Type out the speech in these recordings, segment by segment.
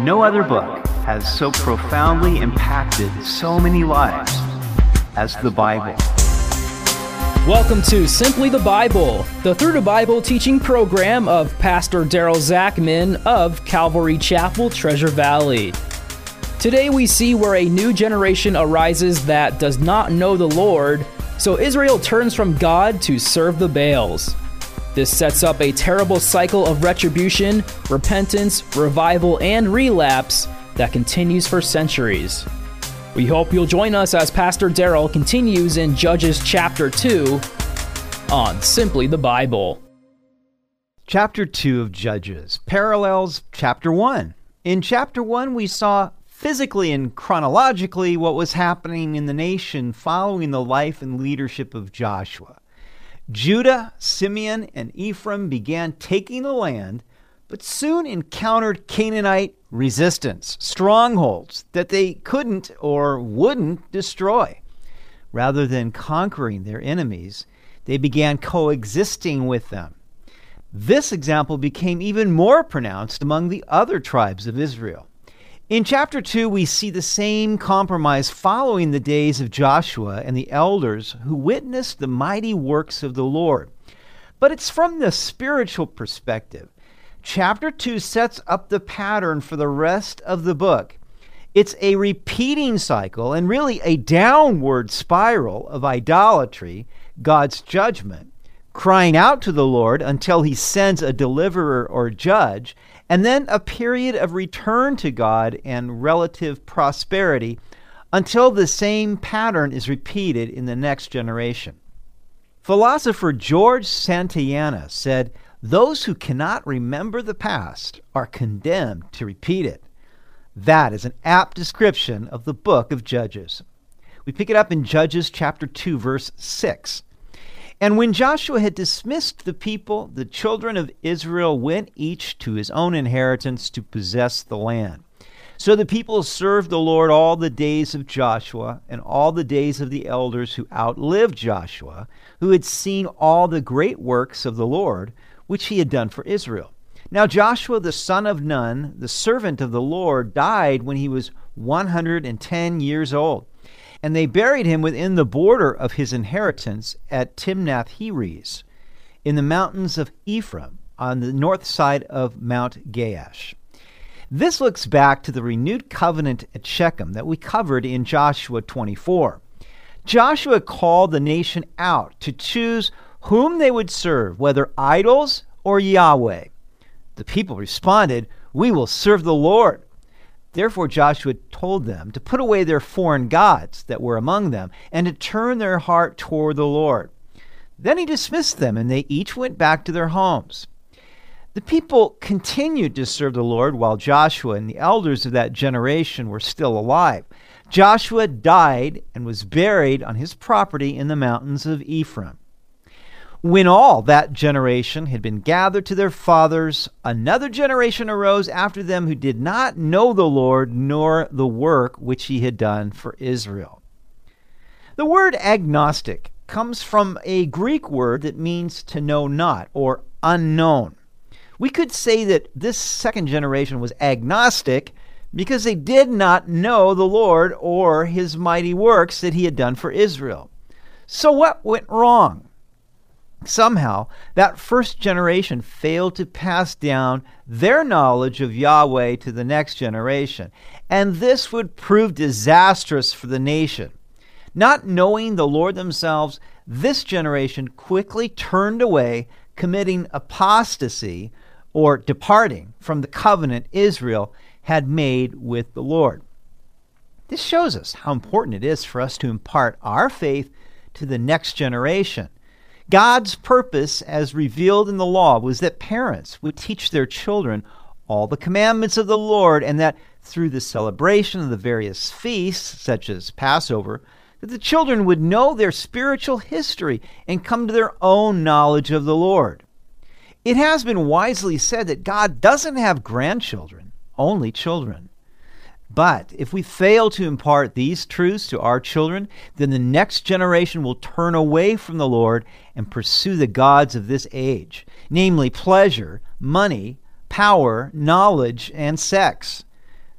No other book has so profoundly impacted so many lives as the Bible. Welcome to Simply the Bible, the Through the Bible teaching program of Pastor Daryl Zachman of Calvary Chapel, Treasure Valley. Today we see where a new generation arises that does not know the Lord, so Israel turns from God to serve the Baals. This sets up a terrible cycle of retribution, repentance, revival, and relapse that continues for centuries. We hope you'll join us as Pastor Daryl continues in Judges chapter 2 on Simply the Bible. Chapter 2 of Judges parallels chapter 1. In chapter 1, we saw physically and chronologically what was happening in the nation following the life and leadership of Joshua. Judah, Simeon, and Ephraim began taking the land, but soon encountered Canaanite resistance, strongholds that they couldn't or wouldn't destroy. Rather than conquering their enemies, they began coexisting with them. This example became even more pronounced among the other tribes of Israel. In chapter 2, we see the same compromise following the days of Joshua and the elders who witnessed the mighty works of the Lord. But it's from the spiritual perspective. Chapter 2 sets up the pattern for the rest of the book. It's a repeating cycle and really a downward spiral of idolatry, God's judgment, crying out to the Lord until he sends a deliverer or judge, and then a period of return to God and relative prosperity until the same pattern is repeated in the next generation. Philosopher George Santayana said, Those who cannot remember the past are condemned to repeat it. That is an apt description of the book of Judges. We pick it up in Judges chapter 2, verse 6. And when Joshua had dismissed the people, the children of Israel went each to his own inheritance to possess the land. So the people served the Lord all the days of Joshua and all the days of the elders who outlived Joshua, who had seen all the great works of the Lord, which he had done for Israel. Now Joshua the son of Nun, the servant of the Lord, died when he was 110 years old and they buried him within the border of his inheritance at Timnath Heres, in the mountains of Ephraim, on the north side of Mount Gaash. This looks back to the renewed covenant at Shechem that we covered in Joshua 24. Joshua called the nation out to choose whom they would serve, whether idols or Yahweh. The people responded, We will serve the Lord. Therefore Joshua told them to put away their foreign gods that were among them, and to turn their heart toward the Lord. Then he dismissed them, and they each went back to their homes. The people continued to serve the Lord while Joshua and the elders of that generation were still alive. Joshua died and was buried on his property in the mountains of Ephraim. When all that generation had been gathered to their fathers, another generation arose after them who did not know the Lord nor the work which he had done for Israel. The word agnostic comes from a Greek word that means to know not or unknown. We could say that this second generation was agnostic because they did not know the Lord or his mighty works that he had done for Israel. So, what went wrong? Somehow, that first generation failed to pass down their knowledge of Yahweh to the next generation, and this would prove disastrous for the nation. Not knowing the Lord themselves, this generation quickly turned away, committing apostasy or departing from the covenant Israel had made with the Lord. This shows us how important it is for us to impart our faith to the next generation. God's purpose, as revealed in the law, was that parents would teach their children all the commandments of the Lord, and that through the celebration of the various feasts, such as Passover, that the children would know their spiritual history and come to their own knowledge of the Lord. It has been wisely said that God doesn't have grandchildren, only children. But if we fail to impart these truths to our children, then the next generation will turn away from the Lord and pursue the gods of this age, namely pleasure, money, power, knowledge, and sex.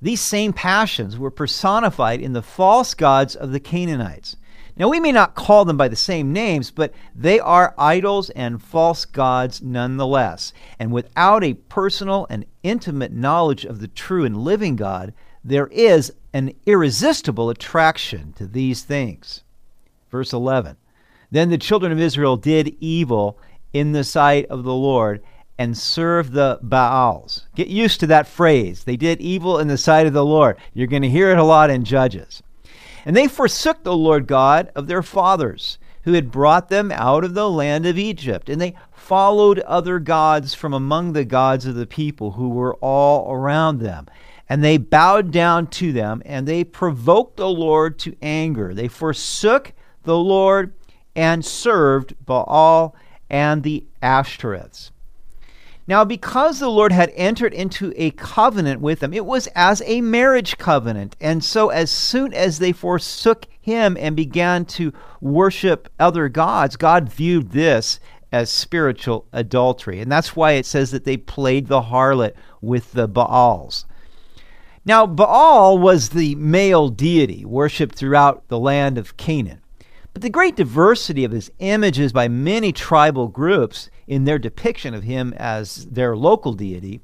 These same passions were personified in the false gods of the Canaanites. Now, we may not call them by the same names, but they are idols and false gods nonetheless. And without a personal and intimate knowledge of the true and living God, there is an irresistible attraction to these things. Verse 11 Then the children of Israel did evil in the sight of the Lord and served the Baals. Get used to that phrase. They did evil in the sight of the Lord. You're going to hear it a lot in Judges. And they forsook the Lord God of their fathers, who had brought them out of the land of Egypt. And they followed other gods from among the gods of the people who were all around them. And they bowed down to them, and they provoked the Lord to anger. They forsook the Lord and served Baal and the Ashtoreths. Now, because the Lord had entered into a covenant with them, it was as a marriage covenant. And so, as soon as they forsook him and began to worship other gods, God viewed this as spiritual adultery. And that's why it says that they played the harlot with the Baals. Now, Baal was the male deity worshipped throughout the land of Canaan. But the great diversity of his images by many tribal groups in their depiction of him as their local deity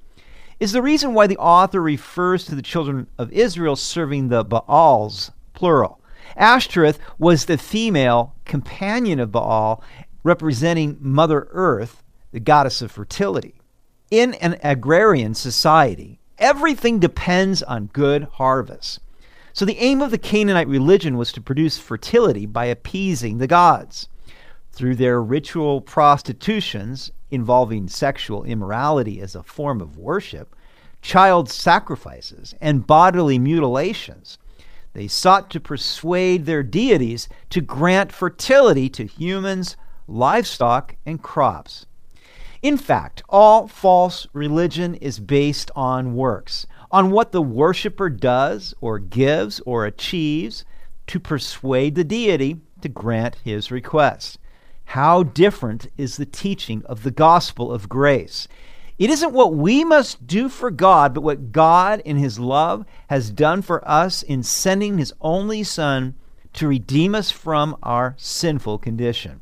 is the reason why the author refers to the children of Israel serving the Baals, plural. Ashtoreth was the female companion of Baal, representing Mother Earth, the goddess of fertility. In an agrarian society, everything depends on good harvests. So the aim of the Canaanite religion was to produce fertility by appeasing the gods. Through their ritual prostitutions involving sexual immorality as a form of worship, child sacrifices, and bodily mutilations, they sought to persuade their deities to grant fertility to humans, livestock, and crops. In fact, all false religion is based on works on what the worshiper does or gives or achieves to persuade the deity to grant his request. How different is the teaching of the gospel of grace? It isn't what we must do for God, but what God, in His love, has done for us in sending His only Son to redeem us from our sinful condition.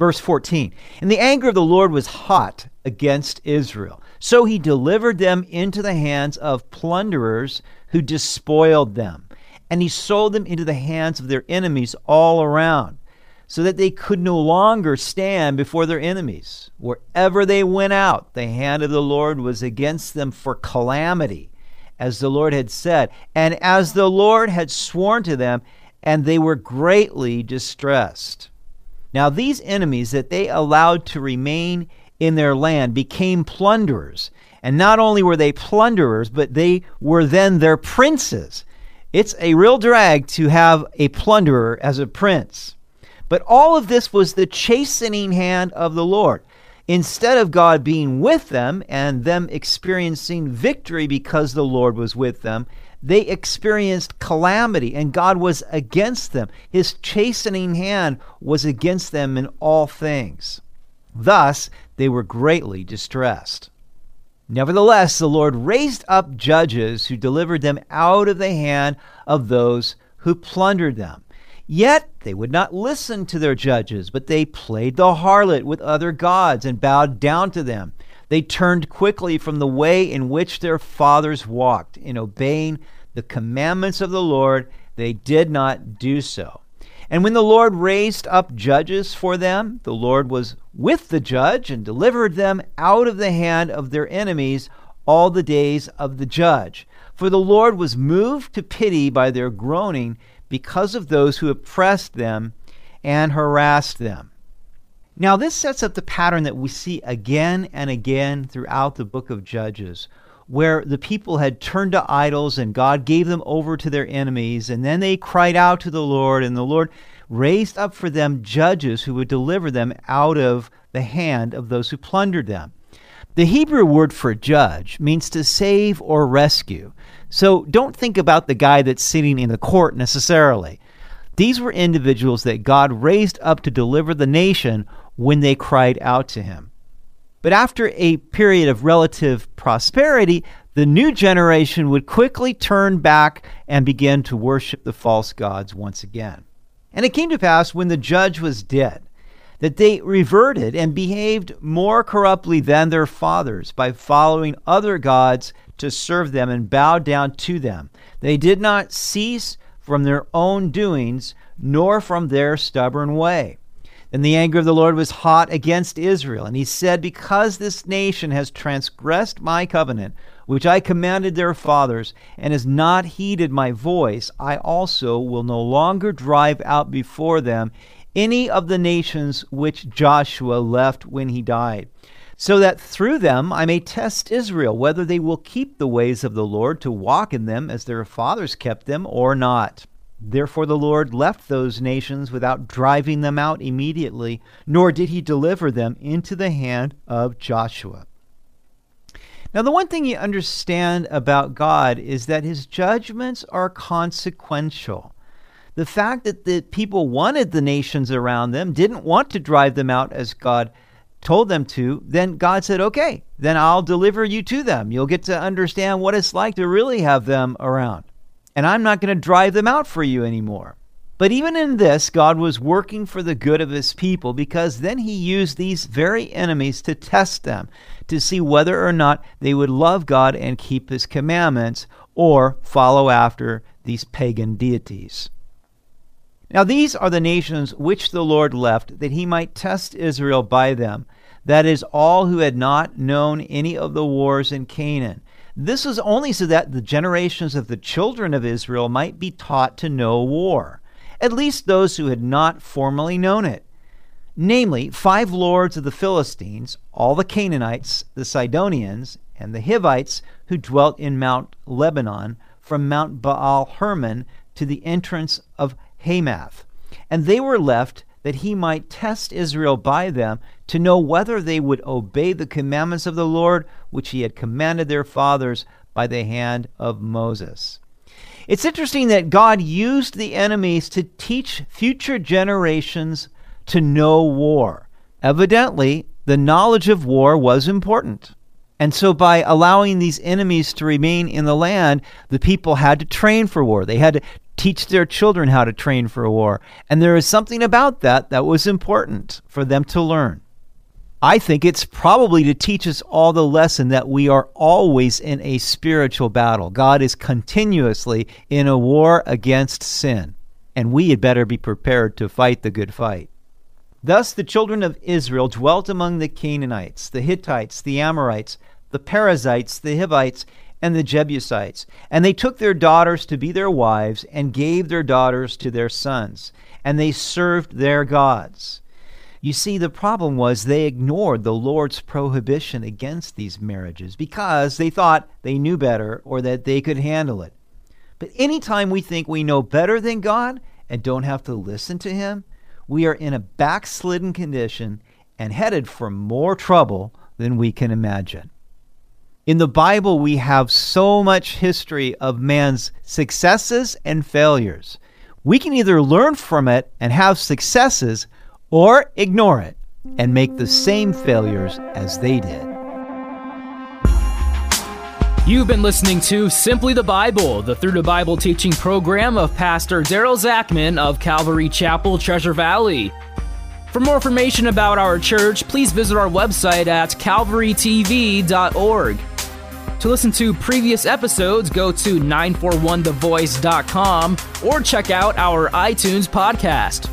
Verse 14 And the anger of the Lord was hot against Israel so he delivered them into the hands of plunderers who despoiled them. And he sold them into the hands of their enemies all around, so that they could no longer stand before their enemies. Wherever they went out, the hand of the Lord was against them for calamity, as the Lord had said, and as the Lord had sworn to them, and they were greatly distressed. Now, these enemies that they allowed to remain in their land became plunderers. And not only were they plunderers, but they were then their princes. It's a real drag to have a plunderer as a prince. But all of this was the chastening hand of the Lord. Instead of God being with them and them experiencing victory because the Lord was with them, they experienced calamity and God was against them. His chastening hand was against them in all things. Thus, they were greatly distressed. Nevertheless, the Lord raised up judges who delivered them out of the hand of those who plundered them. Yet they would not listen to their judges, but they played the harlot with other gods and bowed down to them. They turned quickly from the way in which their fathers walked. In obeying the commandments of the Lord, they did not do so. And when the Lord raised up judges for them, the Lord was with the judge and delivered them out of the hand of their enemies all the days of the judge. For the Lord was moved to pity by their groaning because of those who oppressed them and harassed them. Now, this sets up the pattern that we see again and again throughout the book of Judges, where the people had turned to idols and God gave them over to their enemies. And then they cried out to the Lord, and the Lord raised up for them judges who would deliver them out of the hand of those who plundered them. The Hebrew word for judge means to save or rescue. So don't think about the guy that's sitting in the court necessarily. These were individuals that God raised up to deliver the nation when they cried out to him. But after a period of relative prosperity, the new generation would quickly turn back and begin to worship the false gods once again. And it came to pass when the judge was dead that they reverted and behaved more corruptly than their fathers by following other gods to serve them and bow down to them. They did not cease from their own doings, nor from their stubborn way. And the anger of the Lord was hot against Israel. And he said, Because this nation has transgressed my covenant, which I commanded their fathers, and has not heeded my voice, I also will no longer drive out before them any of the nations which Joshua left when he died, so that through them I may test Israel, whether they will keep the ways of the Lord to walk in them as their fathers kept them or not. Therefore the Lord left those nations without driving them out immediately, nor did he deliver them into the hand of Joshua. Now, the one thing you understand about God is that his judgments are consequential. The fact that the people wanted the nations around them, didn't want to drive them out as God told them to, then God said, okay, then I'll deliver you to them. You'll get to understand what it's like to really have them around. And I'm not going to drive them out for you anymore. But even in this, God was working for the good of his people because then he used these very enemies to test them, to see whether or not they would love God and keep his commandments or follow after these pagan deities. Now, these are the nations which the Lord left, that he might test Israel by them, that is, all who had not known any of the wars in Canaan. This was only so that the generations of the children of Israel might be taught to know war, at least those who had not formerly known it. Namely, five lords of the Philistines, all the Canaanites, the Sidonians, and the Hivites who dwelt in Mount Lebanon, from Mount Baal Hermon to the entrance of Hamath. And they were left that he might test Israel by them to know whether they would obey the commandments of the Lord, which he had commanded their fathers by the hand of Moses. It's interesting that God used the enemies to teach future generations to know war. Evidently, the knowledge of war was important. And so, by allowing these enemies to remain in the land, the people had to train for war. They had to teach their children how to train for war. And there is something about that that was important for them to learn. I think it's probably to teach us all the lesson that we are always in a spiritual battle. God is continuously in a war against sin, and we had better be prepared to fight the good fight. Thus, the children of Israel dwelt among the Canaanites, the Hittites, the Amorites, the Perizzites, the Hivites, and the Jebusites. And they took their daughters to be their wives, and gave their daughters to their sons, and they served their gods. You see, the problem was they ignored the Lord's prohibition against these marriages because they thought they knew better or that they could handle it. But anytime we think we know better than God and don't have to listen to Him, we are in a backslidden condition and headed for more trouble than we can imagine. In the Bible, we have so much history of man's successes and failures. We can either learn from it and have successes or ignore it and make the same failures as they did. You've been listening to Simply the Bible, the Through the Bible teaching program of Pastor Daryl Zachman of Calvary Chapel, Treasure Valley. For more information about our church, please visit our website at calvarytv.org. To listen to previous episodes, go to 941thevoice.com or check out our iTunes podcast.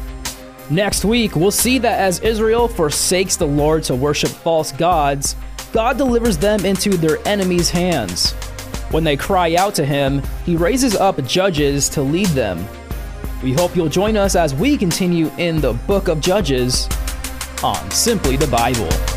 Next week, we'll see that as Israel forsakes the Lord to worship false gods, God delivers them into their enemies' hands. When they cry out to Him, He raises up judges to lead them. We hope you'll join us as we continue in the book of Judges on Simply the Bible.